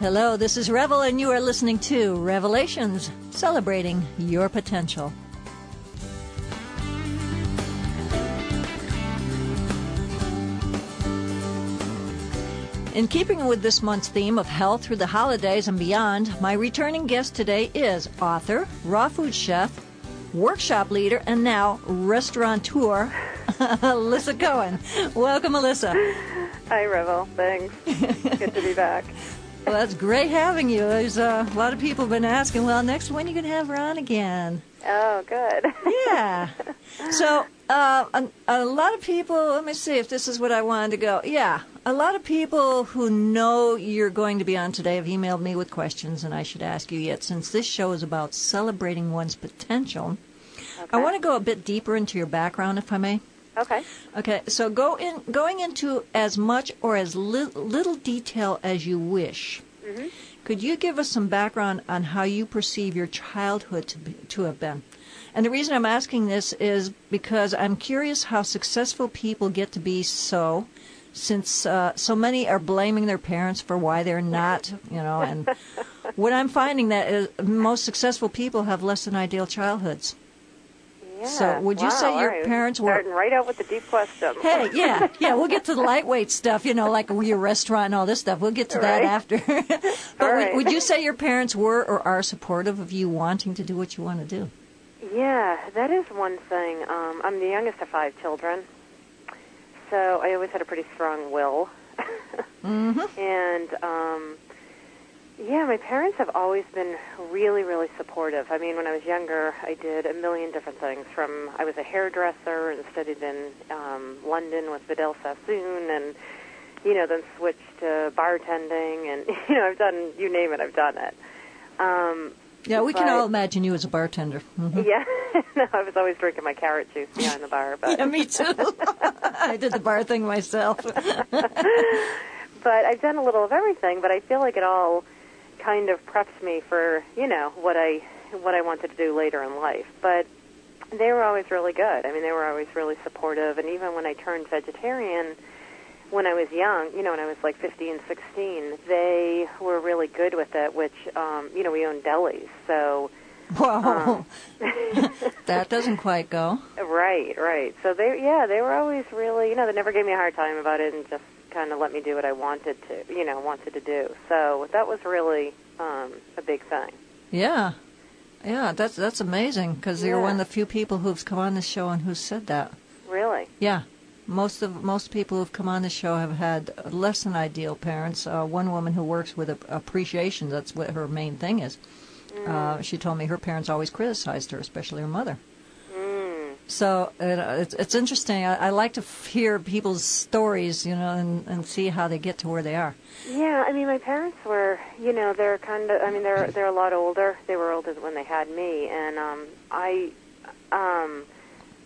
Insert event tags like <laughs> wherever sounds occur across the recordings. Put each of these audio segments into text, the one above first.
Hello, this is Revel, and you are listening to Revelations, celebrating your potential. In keeping with this month's theme of health through the holidays and beyond, my returning guest today is author, raw food chef, workshop leader, and now restaurateur, <laughs> Alyssa Cohen. Welcome, Alyssa. Hi, Revel. Thanks. Good to be back. <laughs> Well, that's great having you. There's uh, a lot of people have been asking, well, next when are you going to have her on again? Oh, good. Yeah. So, uh, a, a lot of people, let me see if this is what I wanted to go. Yeah. A lot of people who know you're going to be on today have emailed me with questions, and I should ask you yet, since this show is about celebrating one's potential. Okay. I want to go a bit deeper into your background, if I may. Okay. Okay, so go in, going into as much or as li- little detail as you wish. Mm-hmm. Could you give us some background on how you perceive your childhood to, be, to have been? And the reason I'm asking this is because I'm curious how successful people get to be so, since uh, so many are blaming their parents for why they're not, you know. And <laughs> what I'm finding that is most successful people have less than ideal childhoods. Yeah. So would you Wow, say your right. parents were- starting right out with the deep question? Hey, yeah, yeah, we'll get to the lightweight stuff, you know, like your restaurant and all this stuff. We'll get to that after. <laughs> but All would, would you say your parents were or are supportive of you wanting to do what you want to do? Yeah, that is one thing. Um, I'm the youngest of five children, so I always had a pretty strong will. <laughs> Mm-hmm. And um, yeah, my parents have always been really, really supportive. I mean, when I was younger, I did a million different things. From I was a hairdresser and studied in um, London with Vidal Sassoon, and you know, then switched to bartending, and <laughs> you know, I've done you name it, I've done it. Um, Yeah, we can all imagine you as a bartender. Mhm. <laughs> yeah, <laughs> no, I was always drinking my carrot juice behind the bar, but Yeah, me too. I did the bar thing myself. but I've done a little of everything. But I feel like it all kind of preps me for you know what I what I wanted to do later in life. But they were always really good. I mean, they were always really supportive. And even when I turned vegetarian, when I was young, you know, when I was like 15, 16, they were really good with it. Which um, you know, we owned delis, so. Whoa, <laughs> <laughs> that doesn't quite go. Right, right. So they, yeah, they were always really, you know, they never gave me a hard time about it, and just kind of let me do what I wanted to, you know, wanted to do. So that was really um, a big thing. Yeah, yeah, that's that's amazing because you're one of the few people who've come on the show and who said that. Really. Yeah, most of most people who've come on the show have had less than ideal parents. Uh, one woman who works with ap- appreciation, that's what her main thing is. Uh, she told me her parents always criticized her, especially her mother. So it, it's it's interesting. I, I like to hear people's stories, you know, and, and see how they get to where they are. Yeah, I mean, my parents were, you know, they're kind of, I mean, they're they're a lot older. They were older when they had me, and um, I, um,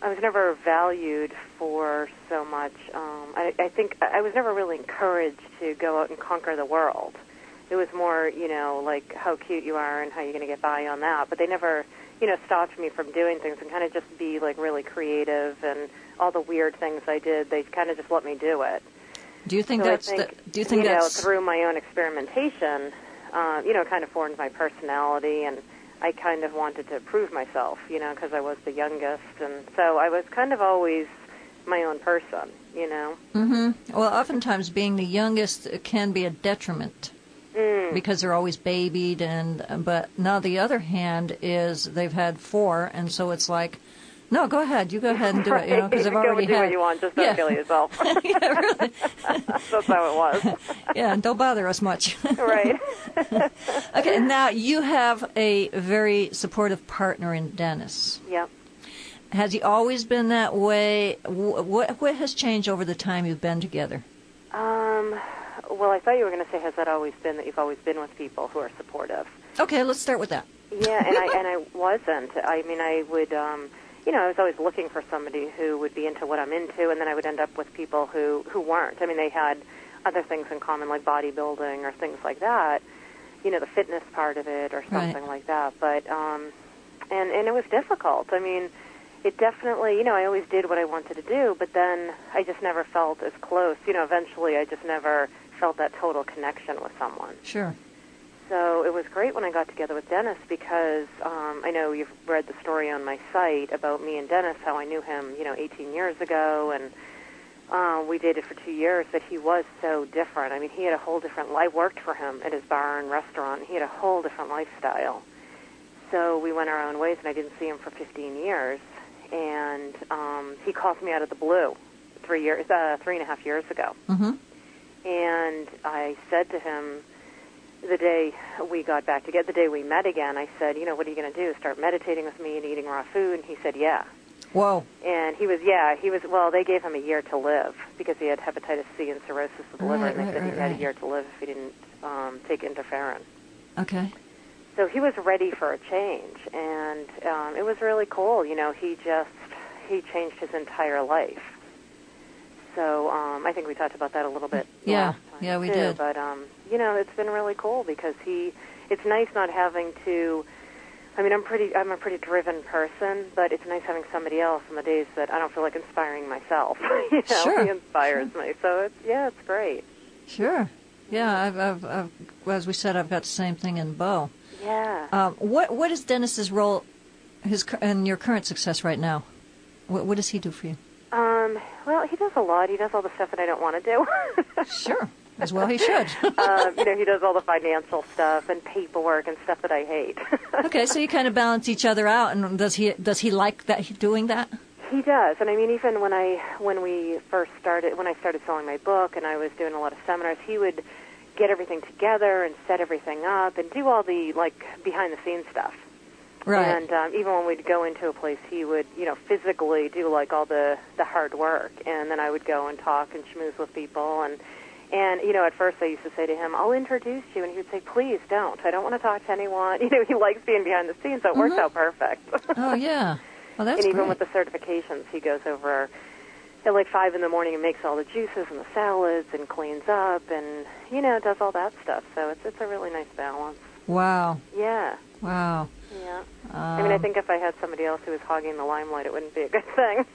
I was never valued for so much. Um, I, I think I was never really encouraged to go out and conquer the world. It was more, you know, like how cute you are and how you're going to get by on that. But they never, you know, stopped me from doing things and kind of just be like really creative and all the weird things I did. They kind of just let me do it. Do you think So that's I think, the, do you think know, that's through my own experimentation, uh, you know, kind of formed my personality, and I kind of wanted to prove myself, you know, because I was the youngest, and so I was kind of always my own person, you know. hmm Well, oftentimes being the youngest can be a detriment Mm. because they're always babied, and but now the other hand is they've had four, and so it's like, no, go ahead, you go ahead and do it, you know, because they've already do had. what you want, just don't yeah. kill yourself. <laughs> yeah, really. <laughs> That's how it was. <laughs> yeah, and don't bother us much. right. okay, now you have a very supportive partner in Dennis. Yep. Has he always been that way? What what has changed over the time you've been together? Um, well, I thought you were going to say, has that always been that you've always been with people who are supportive? Okay, let's start with that. Yeah, and I and I wasn't. I mean, I would, um, you know, I was always looking for somebody who would be into what I'm into, and then I would end up with people who who weren't. I mean, they had other things in common, like bodybuilding or things like that. You know, the fitness part of it, or Right. something like that. But um, and and it was difficult. I mean, it definitely, you know, I always did what I wanted to do, but then I just never felt as close. You know, eventually, I just never felt that total connection with someone. Sure. so it was great when I got together with Dennis because um, I know you've read the story on my site about me and Dennis, how I knew him, you know, 18 years ago, and uh, we dated for two years. But he was so different. I mean, he had a whole different. I worked for him at his bar and restaurant. He had a whole different lifestyle. So we went our own ways, and I didn't see him for 15 years. And um, he called me out of the blue three years, uh, three and a half years ago. Mm-hmm. And I said to him the day we got back together, the day we met again, I said, you know, what are you going to do? Start meditating with me and eating raw food? And he said, yeah. Whoa. And he was, yeah, he was, well, they gave him a year to live because he had hepatitis C and cirrhosis of the liver, Right, and they right, said he right, had a year to live if he didn't um, take interferon. Okay. So he was ready for a change, and um, it was really cool. You know, he just, he changed his entire life. So um, I think we talked about that a little bit. Yeah, last time, yeah, we too. did. But um, you know, it's been really cool because he. It's nice not having to. I mean, I'm pretty. I'm a pretty driven person, but it's nice having somebody else on the days that I don't feel like inspiring myself. <laughs> you know, Sure. he inspires me. So it's yeah, it's great. Sure. Yeah, I've, I've, I've, as we said, I've got the same thing in Bo. Yeah. Um, what What is Dennis's role, his and your current success right now? What, what does he do for you? Um. Well, he does a lot. He does all the stuff that I don't want to do. <laughs> Sure, as well he should. <laughs> um, you know, he does all the financial stuff and paperwork and stuff that I hate. <laughs> okay, so you kind of balance each other out, and does he does he like that doing that? He does, and I mean, even when I when we first started, when I started selling my book, and I was doing a lot of seminars, he would get everything together and set everything up and do all the like behind the scenes stuff. Right. And um, even when we'd go into a place, he would, you know, physically do like all the the hard work, and then I would go and talk and schmooze with people, and and you know, at first I used to say to him, "I'll introduce you," and he would say, "Please don't. I don't want to talk to anyone." <laughs> You know, he likes being behind the scenes, so it works Mhm. out perfect. <laughs> oh yeah. Well, that's and even great. with the certifications, he goes over at like five in the morning and makes all the juices and the salads and cleans up and you know does all that stuff. So it's it's a really nice balance. wow. Yeah, Wow. Yeah. Um, I mean, I think if I had somebody else who was hogging the limelight, it wouldn't be a good thing. <laughs>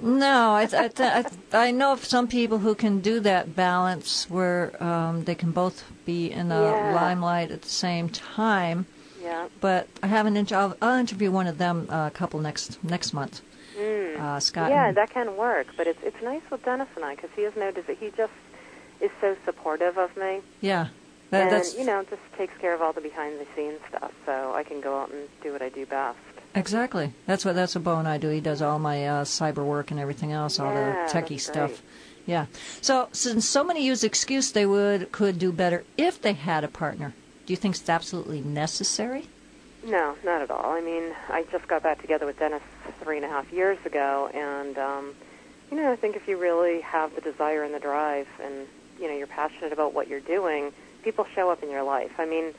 No, I, I, I, I know of some people who can do that balance where um, they can both be in the Yeah. limelight at the same time. yeah. But I have an Inter- I'll, I'll interview one of them uh, a couple next next month. Mm. Uh, Scott. yeah, and- that can work, but it's it's nice with Dennis and I because he has no he just is so supportive of me, yeah. That, and that's you know just takes care of all the behind the scenes stuff, so I can go out and do what I do best. exactly. That's what that's what Bo and I do. He does all my uh, cyber work and everything else, all Yeah, the techie stuff. great. Yeah. So since so many use excuse they would could do better if they had a partner. Do you think it's absolutely necessary? No, not at all. I mean, I just got back together with Dennis three and a half years ago, and um, you know, I think if you really have the desire and the drive, and you know, you're passionate about what you're doing, people show up in your life. I mean,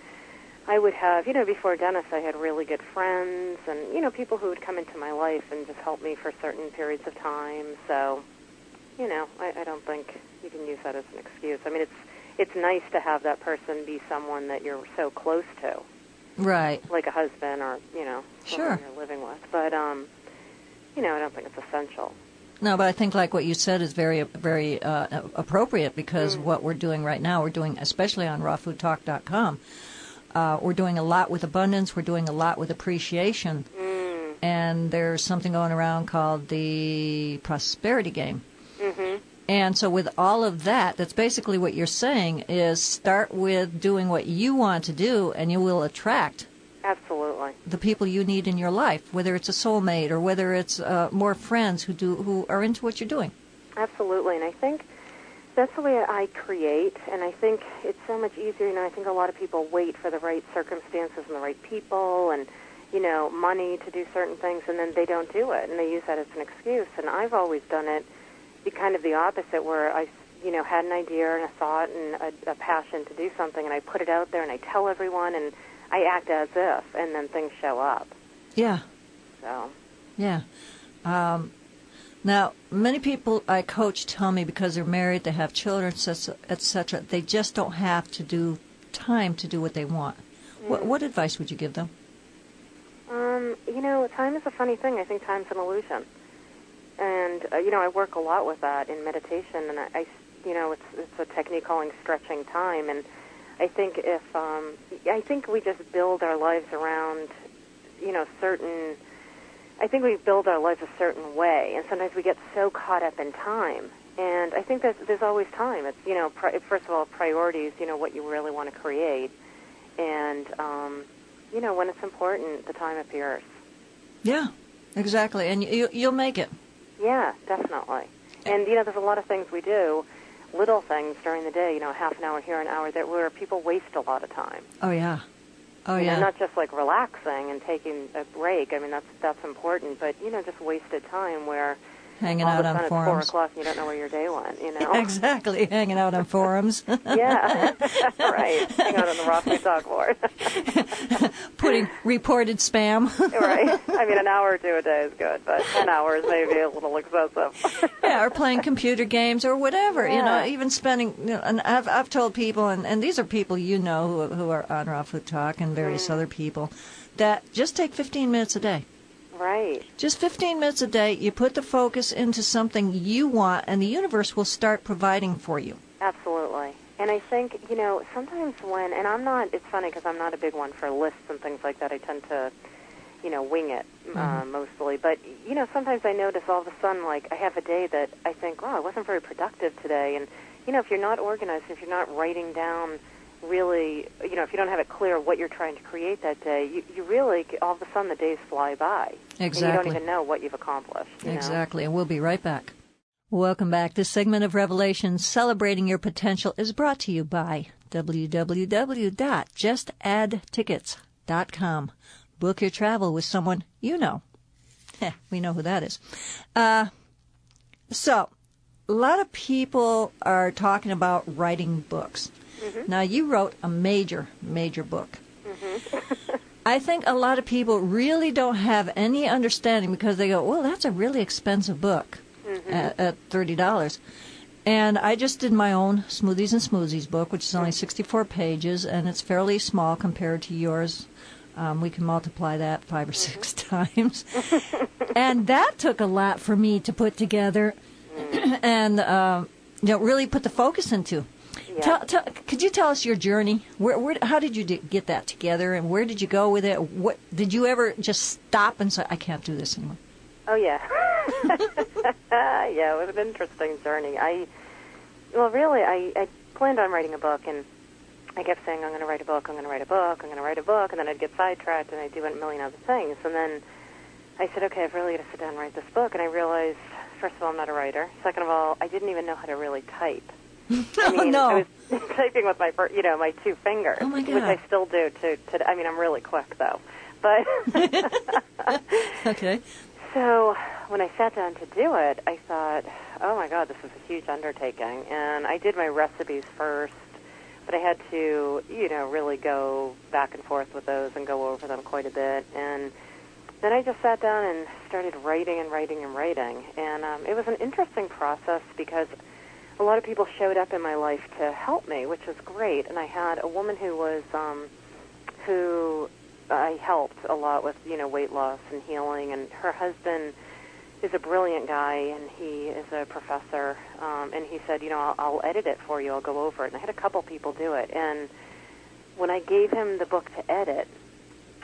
I would have, you know, before Dennis, I had really good friends, and you know, people who would come into my life and just help me for certain periods of time. So, you know, I, I don't think you can use that as an excuse. I mean, it's it's nice to have that person be someone that you're so close to Right. like a husband or you know Sure. you're living with. But um, you know, I don't think it's essential. No, but I think like what you said is very, very uh, appropriate because Mm. what we're doing right now, we're doing, especially on rawfoodtalk.com, uh, we're doing a lot with abundance. We're doing a lot with appreciation, Mm. and there's something going around called the prosperity game. Mhm. And so, with all of that, that's basically what you're saying is start with doing what you want to do, and you will attract Absolutely. the people you need in your life, whether it's a soulmate or whether it's uh, more friends who do who are into what you're doing. Absolutely. And I think that's the way I create. And I think it's so much easier. You know, I think a lot of people wait for the right circumstances and the right people and, you know, money to do certain things, and then they don't do it. And they use that as an excuse. And I've always done it the kind of the opposite, where I, you know, had an idea and a thought and a, a passion to do something, and I put it out there and I tell everyone, and I act as if, and then things show up. Yeah, So, yeah. Um, now, many people I coach tell me because they're married, they have children, etc., they just don't have to do time to do what they want. What, what advice would you give them? Um, you know, time is a funny thing. I think time's an illusion, and uh, you know, I work a lot with that in meditation, and I, I you know, it's it's a technique calling stretching time, and I think if um, I think we just build our lives around, you know, certain. I think we build our lives a certain way, and sometimes we get so caught up in time. And I think that there's always time. It's you know, pri- first of all, priorities. You know, what you really want to create, and um, you know, when it's important, the time appears. Yeah, exactly, and you, you'll make it. Yeah, definitely. And you know, there's a lot of things we do, little things during the day. You know, half an hour here, an hour there, where people waste a lot of time. Oh yeah. Oh you yeah. Know, not just like relaxing and taking a break. I mean, that's that's important, but you know, just wasted time where hanging out on forums. four o'clock and you don't know where your day went. You <laughs> know. exactly, hanging out on forums. <laughs> yeah. <laughs> right. Hang out on the Ross Talk board. Putting reported spam. right. I mean, an hour or two a day is good, but ten hours may be a little excessive. yeah, or playing computer games or whatever. You know, even spending. You know, and I've I've told people, and, and these are people you know who who are on Raw Food Talk and various Mm. other people, that just take 15 minutes a day. Right. Just 15 minutes a day. You put the focus into something you want, and the universe will start providing for you. Absolutely. And I think, you know, sometimes when, and I'm not, it's funny because I'm not a big one for lists and things like that. I tend to, you know, wing it uh, mostly. But, you know, sometimes I notice all of a sudden, like, I have a day that I think, oh, I wasn't very productive today. And, you know, if you're not organized, if you're not writing down really, you know, if you don't have it clear what you're trying to create that day, you, you really, all of a sudden the days fly by. And you don't even know what you've accomplished. You know? Exactly, and we'll be right back. Welcome back. This segment of Revelation, Celebrating Your Potential, is brought to you by www.justaddtickets.com. Book your travel with someone you know. <laughs> Heh, we know who that is. Uh, so, a lot of people are talking about writing books. Mm-hmm. Now, you wrote a major, major book. Mm-hmm. <laughs> I think a lot of people really don't have any understanding because they go, well, that's a really expensive book mm-hmm. at, at $30. And I just did my own Smoothies and Smoothies book, which is only 64 pages, and it's fairly small compared to yours. Um, we can multiply that five or 6 times. <laughs> and that took a lot for me to put together mm. <clears throat> and uh, you know, really put the focus into. Tell, tell, could you tell us your journey? Where, where, how did you d- get that together, and where did you go with it? What did you ever just stop and say, "I can't do this anymore"? Oh yeah, <laughs> yeah. It was an interesting journey. I, well, really, I, I planned on writing a book, and I kept saying, "I'm going to write a book. I'm going to write a book. I'm going to write a book," and then I'd get sidetracked, and I'd do a million other things, and then I said, "Okay, I've really got to sit down and write this book." And I realized, first of all, I'm not a writer. Second of all, I didn't even know how to really type. I <laughs> oh mean, no! I was typing with my, you know, my two fingers, Oh, my which I still do. To, to, I mean, I'm really quick though, but. <laughs> okay. So when I sat down to do it, I thought, oh my God, this is a huge undertaking. And I did my recipes first, but I had to, you know, really go back and forth with those and go over them quite a bit. And then I just sat down and started writing and writing and writing. And um, it was an interesting process because a lot of people showed up in my life to help me, which was great. And I had a woman who was, um, who I helped a lot with, you know, weight loss and healing. And her husband is a brilliant guy, and he is a professor. Um, and he said, you know, I'll, I'll edit it for you. I'll go over it. And I had a couple people do it. And when I gave him the book to edit,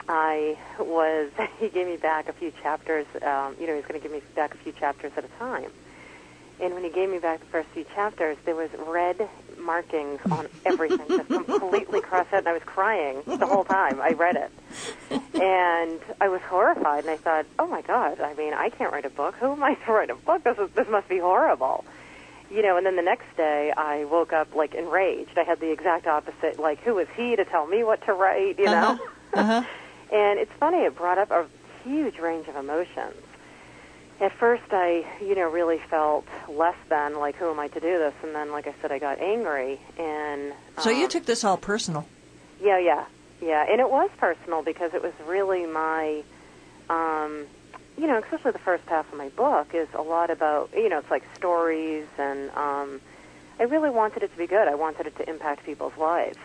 I was <laughs> he gave me back a few chapters. Um, you know, he's going to give me back a few chapters at a time. And when he gave me back the first few chapters, there was red markings on <laughs> everything, just completely crossed out, and I was crying the whole time I read it. And I was horrified, and I thought, "Oh my God! I mean, I can't write a book. Who am I to write a book? This is this must be horrible." You know, and then the next day I woke up like enraged. I had the exact opposite. Like, who is he to tell me what to write? You know. Uh-huh. <laughs> And it's funny, it brought up a huge range of emotions. At first, I, you know, really felt less than, like, who am I to do this? And then, like I said, I got angry. And So you um, took this all personal. yeah, yeah, yeah. And it was personal because it was really my, um, you know, especially the first half of my book is a lot about, you know, it's like stories, and um, I really wanted it to be good. I wanted it to impact people's lives.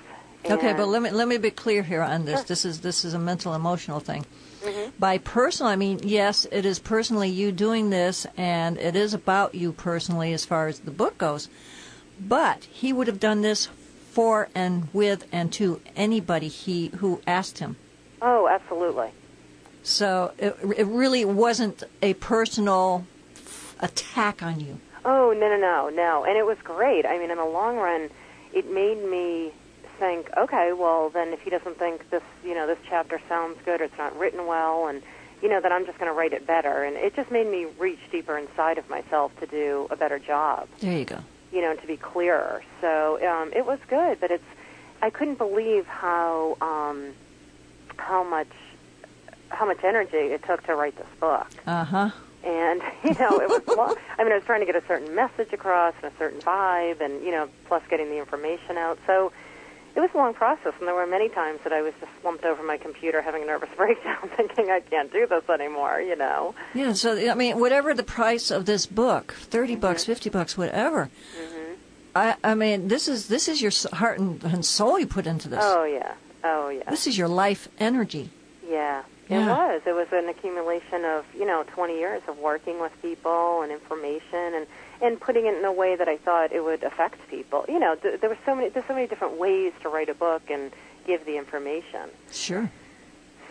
Okay, but let me let me be clear here on this. Sure. This is this is a mental emotional thing. Mm-hmm. By personal, I mean yes, it is personally you doing this, and it is about you personally as far as the book goes. But he would have done this for and with and to anybody he who asked him. Oh, absolutely. So it, it really wasn't a personal attack on you. Oh no no no no, and it was great. I mean, in the long run, it made me think, okay, well then if he doesn't think this, you know, this chapter sounds good or it's not written well, and you know, that I'm just going to write it better, and it just made me reach deeper inside of myself to do a better job. There you go. You know, to be clearer. So um, it was good, but it's I couldn't believe how um, how much how much energy it took to write this book. Uh huh. And <laughs> you know, it was long. I mean, I was trying to get a certain message across and a certain vibe, and you know, plus getting the information out. So it was a long process, and there were many times that I was just slumped over my computer having a nervous <laughs> breakdown, thinking I can't do this anymore. You know. Yeah. So I mean, whatever the price of this book, 30 Mm-hmm. bucks, fifty bucks, whatever. I, I mean, this is this is your heart and, and soul you put into this. Oh yeah. Oh yeah. This is your life energy. Yeah, it was. It was an accumulation of you know 20 years of working with people and information and and putting it in a way that I thought it would affect people. You know, th- there were so many there's so many different ways to write a book and give the information. Sure.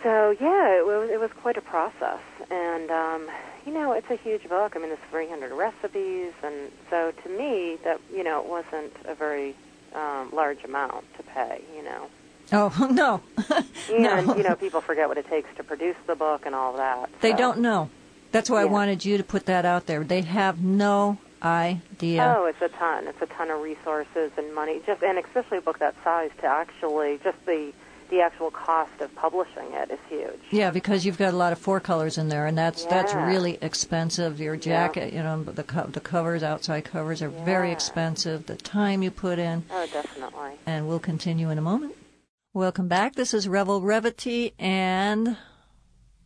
So yeah, it was it was quite a process, and um, you know it's a huge book. I mean, there's 300 recipes, and so to me that you know it wasn't a very um, large amount to pay. You know. Oh <laughs> no. <laughs> And no. you know, people forget what it takes to produce the book and all that. They so. don't know. That's why I wanted you to put that out there. They have no idea. Oh, it's a ton. It's a ton of resources and money. Just and especially a book that size to actually just the the actual cost of publishing it is huge. Yeah, because you've got a lot of four colors in there, and that's that's really expensive. Your jacket, you know, the co- the covers, outside covers, are very expensive. The time you put in, Oh, definitely. and we'll continue in a moment. Welcome back. This is Revel Revity, and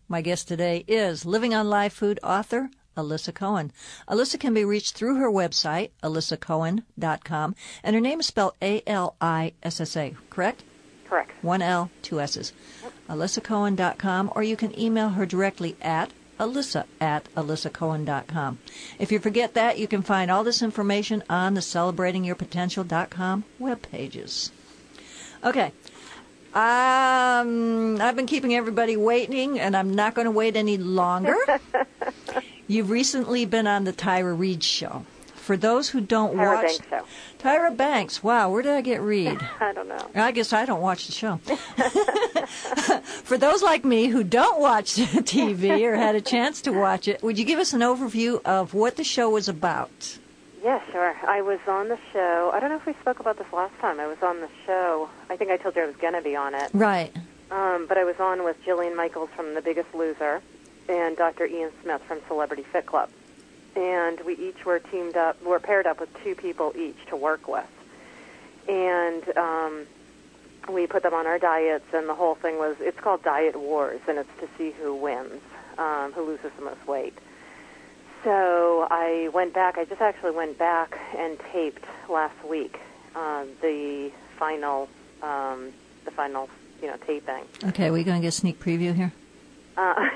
my guest today is Living on Live Food author Alyssa Cohen. Alyssa can be reached through her website, alyssacohen.com, and her name is spelled A L I S S A, correct? Correct. One L, two S's. AlyssaCohen.com, or you can email her directly at Alyssa at AlyssaCohen.com. If you forget that, you can find all this information on the CelebratingYourPotential.com web pages. Okay. Um, I've been keeping everybody waiting, and I'm not going to wait any longer. <laughs> You've recently been on the Tyra Reid show. For those who don't Tyra watch Banks show. Tyra Banks, wow, where did I get Reid? <laughs> I don't know. I guess I don't watch the show. <laughs> <laughs> For those like me who don't watch TV or had a chance to watch it, would you give us an overview of what the show was about? Yeah, sure. I was on the show. I don't know if we spoke about this last time. I was on the show. I think I told you I was going to be on it. Right. Um, but I was on with Jillian Michaels from The Biggest Loser and Dr. Ian Smith from Celebrity Fit Club. And we each were teamed up, were paired up with two people each to work with. And um, we put them on our diets, and the whole thing was, it's called Diet Wars, and it's to see who wins, um, who loses the most weight. So I went back, I just actually went back and taped last week um, the final, um, the final, you know, taping. Okay, we going to get a sneak preview here? Uh, <laughs>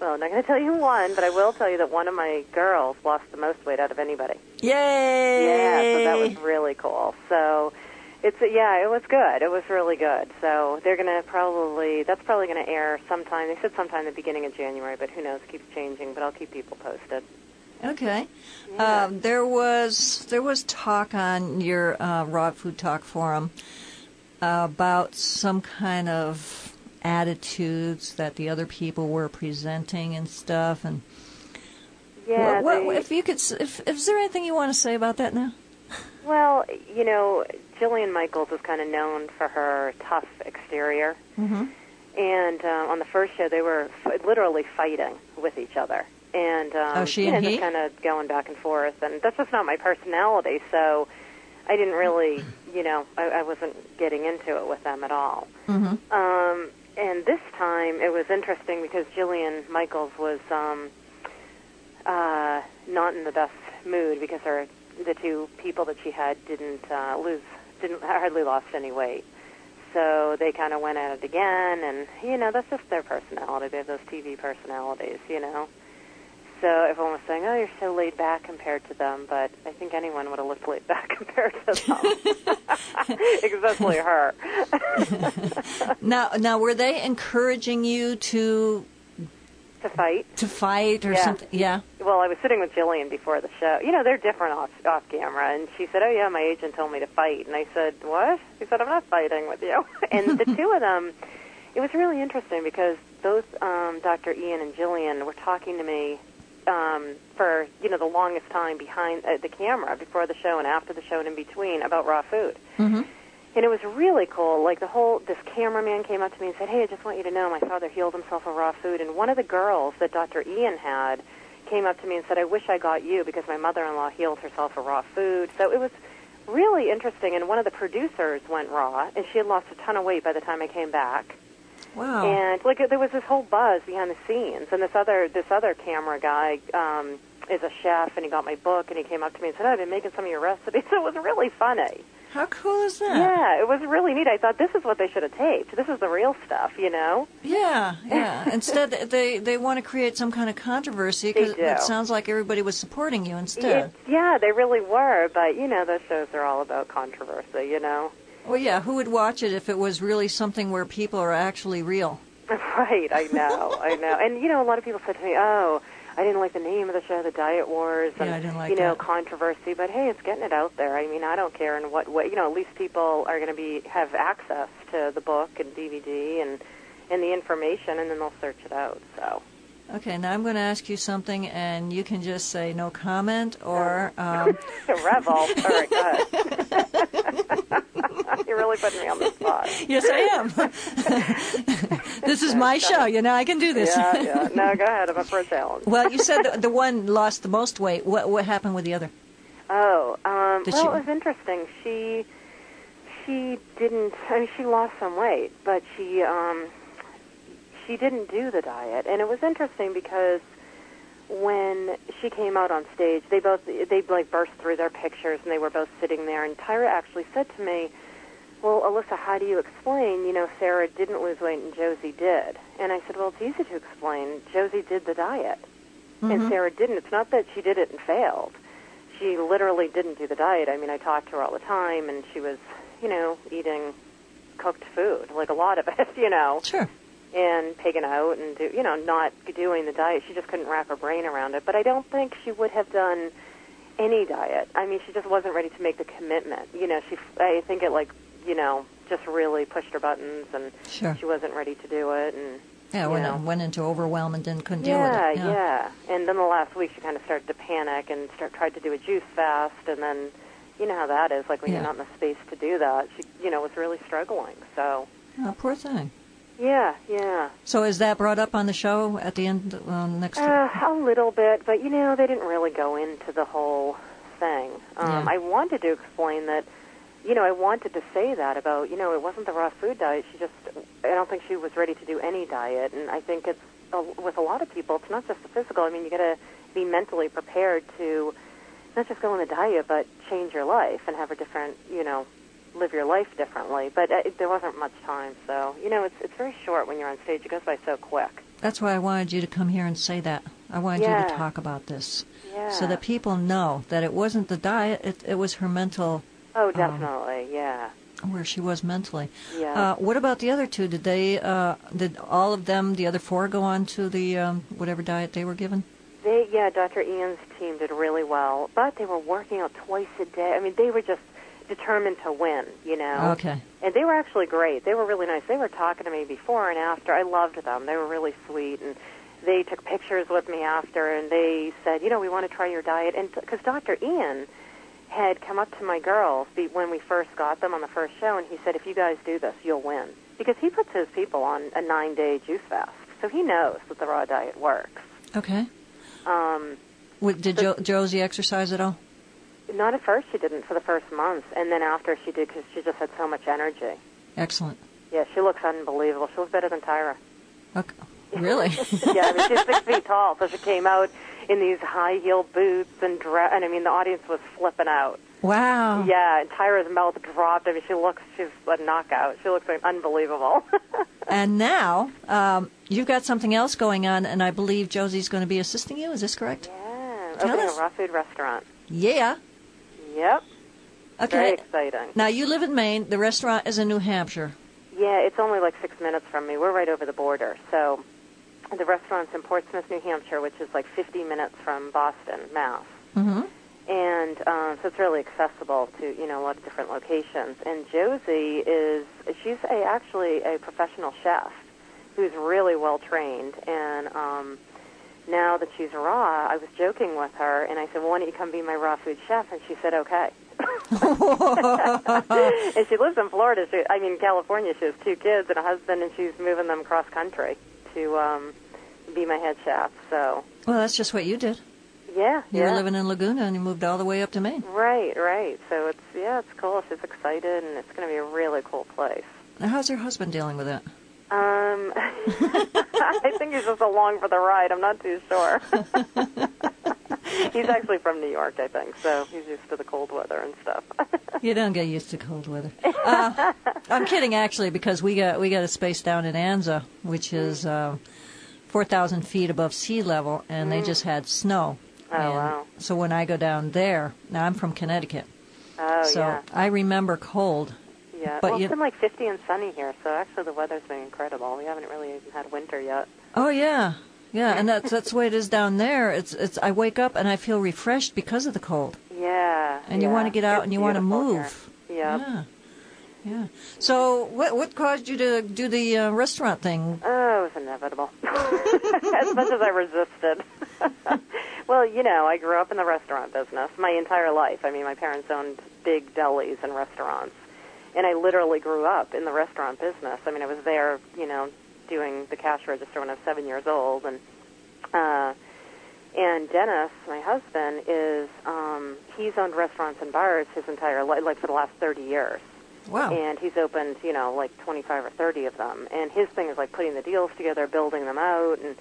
well, I'm not going to tell you one, but I will tell you that one of my girls lost the most weight out of anybody. Yay! Yeah, so that was really cool. So it's yeah, it was good. It was really good. So they're going to probably that's probably going to air sometime. They said sometime in the beginning of January, but who knows? Keeps changing, but I'll keep people posted. Okay. Yeah. Um, there was there was talk on your uh, Raw Food Talk forum about some kind of attitudes that the other people were presenting and stuff. And Yeah, what, what, they- if you could, s- if, is there anything you want to say about that now? Well, you know, Jillian Michaels is kind of known for her tough exterior. Mm-hmm. And um, on the first show, they were f- literally fighting with each other. And um, Oh, she you know, and he? kind of going back and forth. And that's just not my personality, so I didn't really, you know, I, I wasn't getting into it with them at all. Mm-hmm. Um, and this time it was interesting because Jillian Michaels was um, uh, not in the best mood because her the two people that she had didn't uh, lose didn't hardly lost any weight. So they kind of went at it again, and you know that's just their personality. They have those TV personalities, you know. So everyone was saying, "Oh, you're so laid back compared to them," but I think anyone would have looked laid back <laughs> compared to them, <laughs> especially her. <laughs> now, now, were they encouraging you to to fight? To fight or yeah. something? Yeah. Well, I was sitting with Jillian before the show. You know, they're different off off camera, and she said, "Oh yeah, my agent told me to fight," and I said, "What?" She said, "I'm not fighting with you." and the two of them, it was really interesting because both um, Dr. Ian and Jillian were talking to me um, for you know the longest time behind uh, the camera before the show and after the show and in between about raw food. Mm-hmm. And it was really cool. Like the whole, this cameraman came up to me and said, "Hey, I just want you to know, my father healed himself of raw food." And one of the girls that Dr. Ian had came up to me and said, "I wish I got you because my mother-in-law healed herself of raw food." So it was really interesting. And one of the producers went raw, and she had lost a ton of weight by the time I came back. Wow. And like there was this whole buzz behind the scenes, and this other this other camera guy um, is a chef, and he got my book, and he came up to me and said, oh, "I've been making some of your recipes." <laughs> So it was really funny. How cool is that? Yeah, it was really neat. I thought this is what they should have taped. This is the real stuff, you know. Yeah, <laughs> yeah. instead, they they want to create some kind of controversy because it sounds like everybody was supporting you instead. It, yeah, they really were, but you know, those shows are all about controversy, you know. Well, yeah. Who would watch it if it was really something where people are actually real? <laughs> Right. I know. I know. And you know, a lot of people said to me, "Oh." I didn't like the name of the show, The Diet Wars, and yeah, I didn't like you know that. controversy. But hey, it's getting it out there. I mean, I don't care in what way. You know, at least people are going to be have access to the book and DVD and and the information, and then they'll search it out. So. Okay, now I'm going to ask you something, and you can just say no comment or. Um... <laughs> Revel. All right, go ahead. <laughs> <laughs> You're really putting me on the spot. <laughs> Yes, I am. <laughs> this is my show. You know, I can do this. Yeah, yeah. No, go ahead. I'm up for a challenge. well, you said the, the one lost the most weight. What what happened with the other? Oh, um, Did well, she- it was interesting. She she didn't. I mean, she lost some weight, but she um, she didn't do the diet, and it was interesting because when she came out on stage, they both they like burst through their pictures, and they were both sitting there. And Tyra actually said to me, "Well, Alyssa, how do you explain? You know, Sarah didn't lose weight and Josie did." And I said, "Well, it's easy to explain. Josie did the diet, and Mhm. Sarah didn't. It's not that she did it and failed. She literally didn't do the diet. I mean, I talked to her all the time, and she was, you know, eating cooked food, like a lot of it, <laughs> you know." Sure. and pigging out and do you know not doing the diet she just couldn't wrap her brain around it but i don't think she would have done any diet i mean she just wasn't ready to make the commitment you know she i think it like you know just really pushed her buttons and Sure. she wasn't ready to do it and Yeah, went know. went into overwhelm and didn't couldn't yeah, deal with it. yeah yeah. and then the last week she kind of started to panic and start tried to do a juice fast and then you know how that is like when Yeah. you're not in the space to do that she you know was really struggling so Oh, poor thing. yeah yeah So is that brought up on the show at the end uh, next? Uh, a little bit, but you know, they didn't really go into the whole thing. Um, Yeah. I wanted to explain that, you know, I wanted to say that about, you know, it wasn't the raw food diet. She just, I don't think she was ready to do any diet, and I think it's uh, with a lot of people, it's not just the physical. I mean, you got to be mentally prepared to not just go on a diet, but change your life and have a different, you know, live your life differently. But uh, there wasn't much time, so you know, it's it's very short when you're on stage. It goes by so quick. That's why I wanted you to come here and say that. I wanted you to talk about this Yeah. so that people know that it wasn't the diet; it, it was her mental, Oh, definitely, yeah. where she was mentally. Yeah. Uh, what about the other two? Did they? Uh, did all of them, the other four, go on to the um, whatever diet they were given? They, yeah, Dr. Ian's team did really well, but they were working out twice a day. I mean, they were just determined to win, you know. Okay. And they were actually great. They were really nice. They were talking to me before and after. I loved them. They were really sweet, and they took pictures with me after, and they said, you know, we want to try your diet. And because Dr. Ian had come up to my girls when we first got them on the first show, and he said, if you guys do this, you'll win. Because he puts his people on a nine-day juice fast, so he knows that the raw diet works. Okay. Um, What, did jo- Josie exercise at all? Not at first, she didn't for the first month, and then after she did because she just had so much energy. Excellent. Yeah, she looks unbelievable. She looks better than Tyra. Okay. Really? <laughs> yeah, I mean, she's six <laughs> feet tall, so she came out in these high heel boots and dress. And I mean, the audience was flipping out. Wow. Yeah, and Tyra's mouth dropped. I mean, she looks, she's a knockout. She looks like unbelievable. <laughs> And now um, you've got something else going on, and I believe Josie's going to be assisting you. Is this correct? yeah, Tell opening us. a raw food restaurant. Yeah. Yep, Okay. very exciting. Now you live in Maine. The restaurant is in New Hampshire. Yeah, it's only like six minutes from me. We're right over the border. So the restaurant's in Portsmouth, New Hampshire, which is like 50 minutes from Boston, Mass. Mm-hmm. And um, so it's really accessible to you know a lot of different locations. And Josie is she's a, actually a professional chef who's really well trained. And um, now that she's raw, I was joking with her, and I said, "Well, why don't you come be my raw food chef?" And she said, "Okay." <laughs> and she lives in Florida. She, I mean, California. She has two kids and a husband, and she's moving them cross country to um, be my head chef. So, Well, that's just what you did. yeah, You yeah. were living in Laguna, and you moved all the way up to Maine. Right, right. So it's yeah, it's cool. She's excited, and it's going to be a really cool place. Now, how's your husband dealing with it? Um, <laughs> I think he's just along for the ride. I'm not too sure. <laughs> he's actually from New York, I think, so he's used to the cold weather and stuff. <laughs> You don't get used to cold weather. Uh, I'm kidding, actually, because we got we got a space down in Anza, which is uh, 4,000 feet above sea level, and they mm. just had snow. Oh, And wow. So when I go down there, now I'm from Connecticut, oh so yeah, I remember cold. yeah. but well, you- it's been like 50 and sunny here, so actually the weather's been incredible. We haven't really even had winter yet. Oh yeah, yeah, and that's <laughs> that's the way it is down there. It's it's. I wake up and I feel refreshed because of the cold, Yeah. and you want to get out It's and you want to here. move. Yeah. Yeah. Yeah. So, what what caused you to do the uh, restaurant thing? Oh, it was inevitable. <laughs> as much as I resisted. <laughs> well, you know, I grew up in the restaurant business my entire life. I mean, my parents owned big delis and restaurants. And I literally grew up in the restaurant business. I mean, I was there, you know, doing the cash register when I was seven years old. And, uh, and Dennis, my husband, is, um, he's owned restaurants and bars his entire life, like for the last 30 years Wow. and he's opened you know like 25 or 30 of them and his thing is like putting the deals together building them out and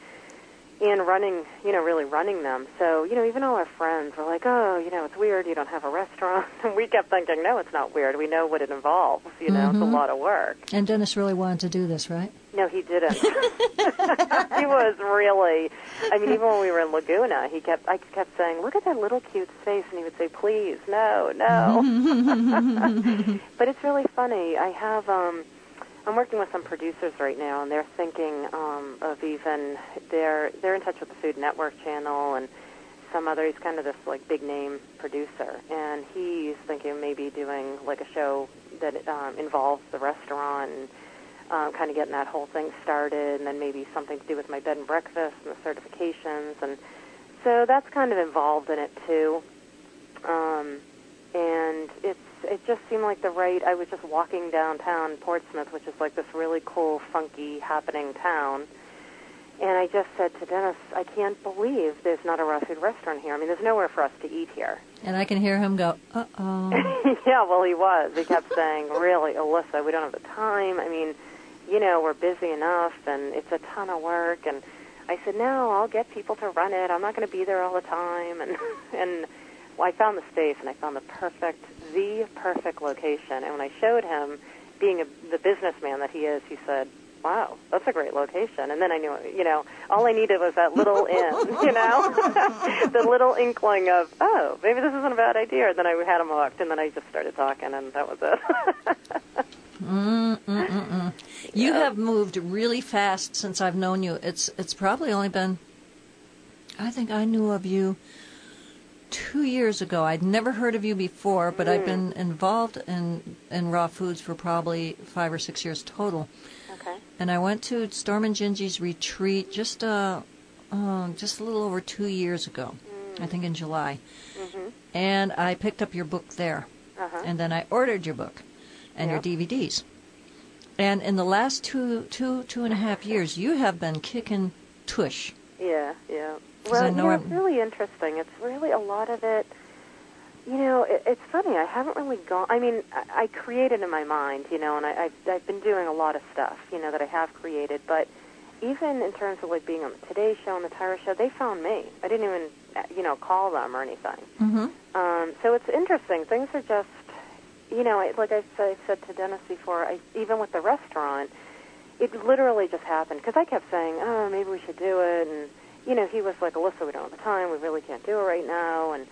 and running you know really running them so you know even all our friends were like oh you know it's weird you don't have a restaurant <laughs> and we kept thinking no it's not weird we know what it involves you know it's a lot of work And Dennis really wanted to do this, right? no he didn't <laughs> <laughs> he was really i mean even when we were in laguna he kept i kept saying look at that little cute face. and he would say please no no but it's really funny. I have um I'm working with some producers right now and they're thinking um of even they're they're in touch with the Food Network channel and some other he's kind of this like big name producer and he's thinking maybe doing like a show that um involves the restaurant and um, kind of getting that whole thing started, and then maybe something to do with my bed and breakfast and the certifications, and so that's kind of involved in it too. Um, and it's it just seemed like the right. I was just walking downtown Portsmouth, which is like this really cool, funky, happening town. And I just said to Dennis, I can't believe there's not a raw food restaurant here. I mean, there's nowhere for us to eat here. And I can hear him go, "Uh oh." <laughs> yeah, well, he was. He kept saying, "Really, Alyssa, we don't have the time. I mean, you know, we're busy enough, and it's a ton of work." And I said, "No, I'll get people to run it. I'm not going to be there all the time." <laughs> And and well, I found the space, and I found the perfect, the perfect location. And when I showed him, being a, the businessman that he is, he said, wow, that's a great location. And then I knew, you know, all I needed was that little in, <laughs> you know, <laughs> the little inkling of, oh, maybe this isn't a bad idea. And then I had him hooked, and then I just started talking, and that was it. <laughs> You have moved really fast since I've known you. It's it's probably only been, I think I knew of you two years ago. I'd never heard of you before, but I've been involved in in raw foods for probably five or six years total. okay. And I went to Storm and Jinjee's retreat just uh, uh just a little over two years ago. I think in July. Mm-hmm. And I picked up your book there. Uh-huh. and then I ordered your book and Yep. your DVDs. And in the last two, two, two and a half years, you have been kicking tush. Yeah, yeah. Well, I know it's really interesting. It's really a lot of it. You know, it, it's funny. I haven't really gone. I mean, I, I created in my mind, you know, and I, I've I've been doing a lot of stuff, you know, that I have created, but even in terms of like being on the Today Show and the Tyra Show, they found me. I didn't even, you know, call them or anything. Mm-hmm. Um, so it's interesting. Things are just, you know, it- like I said, I said to Dennis before, I, even with the restaurant, it literally just happened because I kept saying, oh, maybe we should do it, and you know, he was like, Alyssa, we don't have the time. We really can't do it right now, and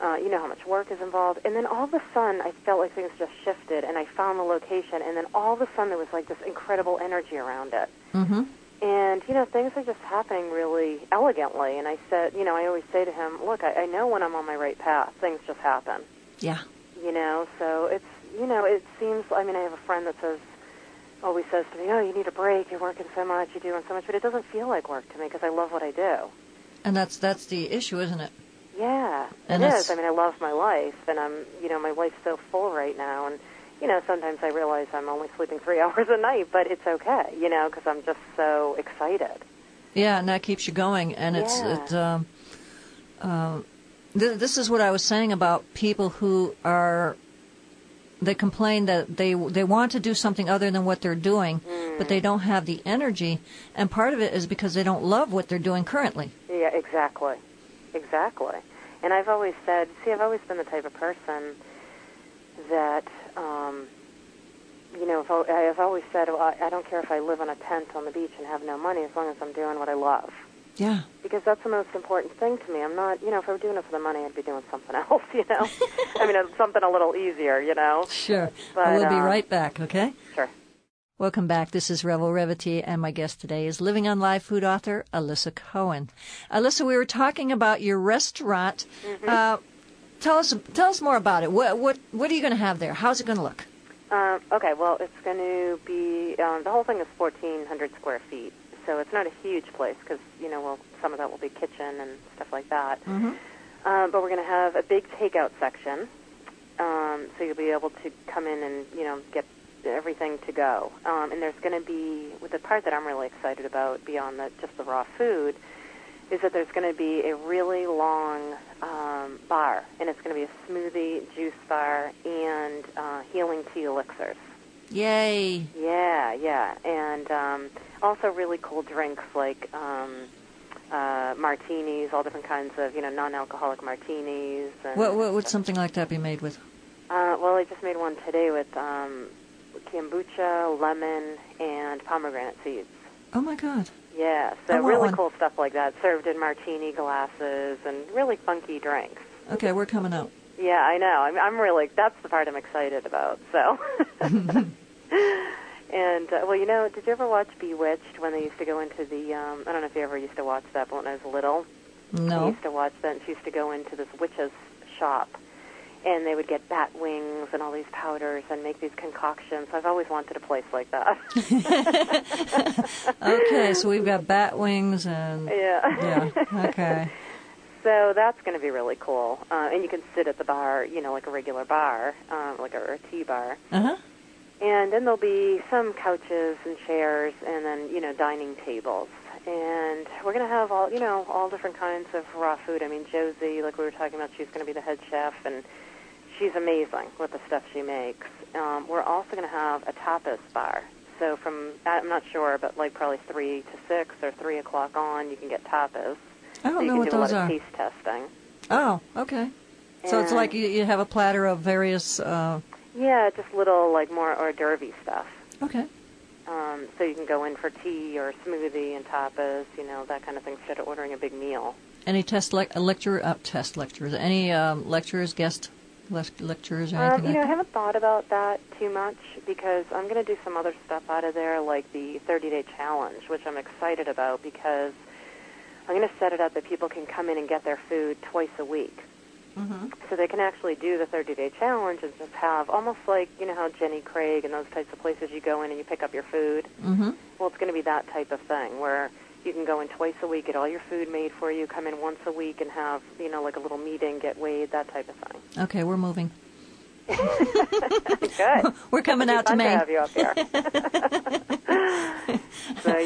uh, you know how much work is involved. And then all of a sudden, I felt like things just shifted, and I found the location, and then all of a sudden, there was like this incredible energy around it. Mm-hmm. And, you know, things are just happening really elegantly. And I said, you know, I always say to him, look, I, I know when I'm on my right path. Things just happen. Yeah. You know, so it's, you know, it seems, I mean, I have a friend that says, always says to me, oh, you need a break. You're working so much. You're doing so much. But it doesn't feel like work to me because I love what I do. And that's that's the issue, isn't it? Yeah, And it it's- is. I mean, I love my life, and I'm, you know, my life's so full right now, and you know, sometimes I realize I'm only sleeping three <laughs> hours a night, but it's okay, you know, because I'm just so excited. Yeah, and that keeps you going. And it's Yeah. it. Um, uh, th- this is what I was saying about people who are. They complain that they they want to do something other than what they're doing, but they don't have the energy, and part of it is because they don't love what they're doing currently. Yeah, exactly, exactly. And I've always said, see, I've always been the type of person that, um, you know, if I, I've always said, well, I I don't care if I live on a tent on the beach and have no money, as long as I'm doing what I love. Yeah. because that's the most important thing to me. I'm not, you know, if I were doing it for the money, I'd be doing something <laughs> else, you know. <laughs> I mean, something a little easier, you know. Sure. But, we'll be uh, right back, okay? Sure. Welcome back. This is Revel Revity, and my guest today is Living on Live food author Alyssa Cohen. Alyssa, we were talking about your restaurant. Mm-hmm. Uh, tell us tell us more about it. What what what are you going to have there? How's it going to look? Um, okay, well, it's going to be um, the whole thing is 1,400 square feet, so it's not a huge place because you know, well, some of that will be kitchen and stuff like that. Mm-hmm. Um, but we're going to have a big takeout section, um, so you'll be able to come in and you know get everything to go. Um, and there's going to be, with the part that I'm really excited about beyond the, just the raw food, is that there's going to be a really long um, bar, and it's going to be a smoothie, juice bar, and uh, healing tea elixirs. Yay! Yeah, yeah, and um, also really cool drinks like um, uh, martinis, all different kinds of you know non-alcoholic martinis. And, What, what would something like that be made with? Uh, well, I just made one today with um, kombucha, lemon, and pomegranate seeds. Oh my God! Yeah, so really one. cool stuff like that, served in martini glasses and really funky drinks. Okay, we're coming out. Yeah, I know. I'm, I'm really that's the part I'm excited about. So, <laughs> <laughs> and uh, well, you know, did you ever watch Bewitched when they used to go into the? Um, I don't know if you ever used to watch that, but when I was little, I No. used to watch that. And she used to go into this witch's shop, and they would get bat wings and all these powders and make these concoctions. I've always wanted a place like that. <laughs> Okay, so we've got bat wings and yeah. yeah. Okay. <laughs> So that's going to be really cool, uh, and you can sit at the bar, you know, like a regular bar, um, like a, a tea bar. Uh huh. And then there'll be some couches and chairs, and then you know dining tables. And we're going to have all you know all different kinds of raw food. I mean, Josie, like we were talking about, she's going to be the head chef, and she's amazing with the stuff she makes. Um, we're also going to have a tapas bar. So from I'm not sure, but like probably three to six or three o'clock on, you can get tapas. I don't you know can what do a those lot are. of taste testing. Oh, okay. So it's like you, you have a platter of various. Uh, Yeah, just little like more hors d'oeuvre stuff. okay. Um, so you can go in for tea or smoothie and tapas, you know, that kind of thing, instead of ordering a big meal. Any test lec- lecture uh, test lectures? Any um, lecturers, guest lec- lecturers, or anything Um, you know, I haven't thought about that too much because I'm going to do some other stuff out of there, like the 30-day challenge, which I'm excited about because I'm going to set it up that people can come in and get their food twice a week. Mm-hmm. So they can actually do the 30-day challenge and just have almost like, you know, how Jenny Craig and those types of places you go in and you pick up your food. Mm-hmm. Well, it's going to be that type of thing where you can go in twice a week, get all your food made for you, come in once a week and have, you know, like a little meeting, get weighed, that type of thing. Okay, we're moving. <laughs> <laughs> Good. We're coming out to Maine. have you up here. <laughs>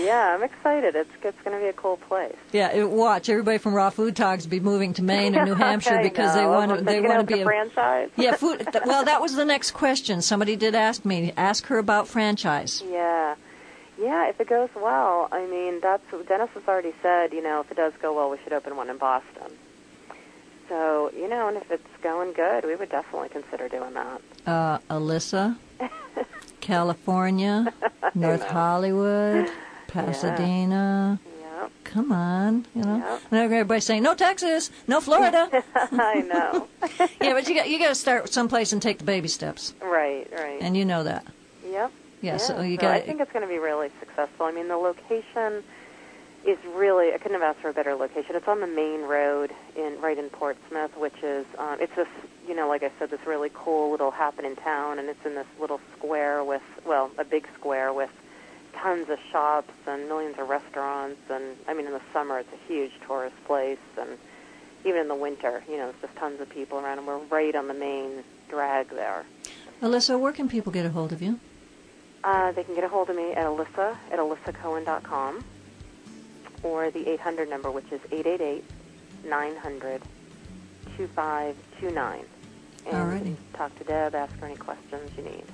yeah, I'm excited. It's it's going to be a cool place. Yeah, it- watch everybody from Raw Food Talks be moving to Maine and New <laughs> Hampshire because they want to. They want to be a franchise. Yeah, food. <laughs> Well, that was the next question. Somebody did ask me. Ask her about franchise. Yeah. Yeah, if it goes well, I mean, that's Dennis has already said. You know, if it does go well, we should open one in Boston. So you know, and if it's going good, we would definitely consider doing that. Uh, Alyssa, <laughs> California, North Hollywood, Pasadena. Yep. Come on, you know. Yep. And everybody's saying no Texas, no Florida. <laughs> I know. <laughs> yeah, but you got you got to start someplace and take the baby steps, right, right. and you know that. yep. Yeah, so you so got. I think it's going to be really successful. I mean, the location is really I couldn't have asked for a better location. It's on the main road in right in Portsmouth, which is um, it's this you know like I said this really cool little happening town, and it's in this little square with well a big square with tons of shops and millions of restaurants, and I mean in the summer it's a huge tourist place, and even in the winter you know there's just tons of people around, and we're right on the main drag there. Alyssa, where can people get a hold of you? Uh, they can get a hold of me at Alyssa at alyssacohen.com or the 800 number, which is 888 900 2529. And Alrighty. talk to Deb, ask her any questions you need.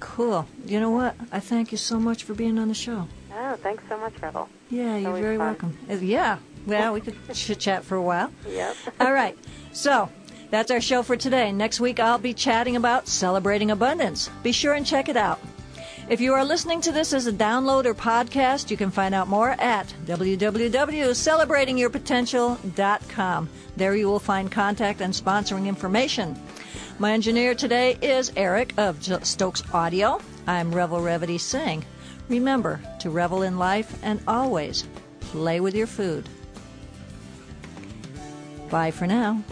Cool. You know what? I thank you so much for being on the show. Oh, thanks so much, Revel. Yeah, you're very fun. welcome. Uh, Yeah. Well, we could <laughs> chit chat for a while. Yep. <laughs> All right. So that's our show for today. Next week, I'll be chatting about celebrating abundance. Be sure and check it out. If you are listening to this as a download or podcast, you can find out more at www.celebratingyourpotential.com. There you will find contact and sponsoring information. My engineer today is Eric of Stokes Audio. I'm Revel Revity saying, remember to revel in life and always play with your food. Bye for now.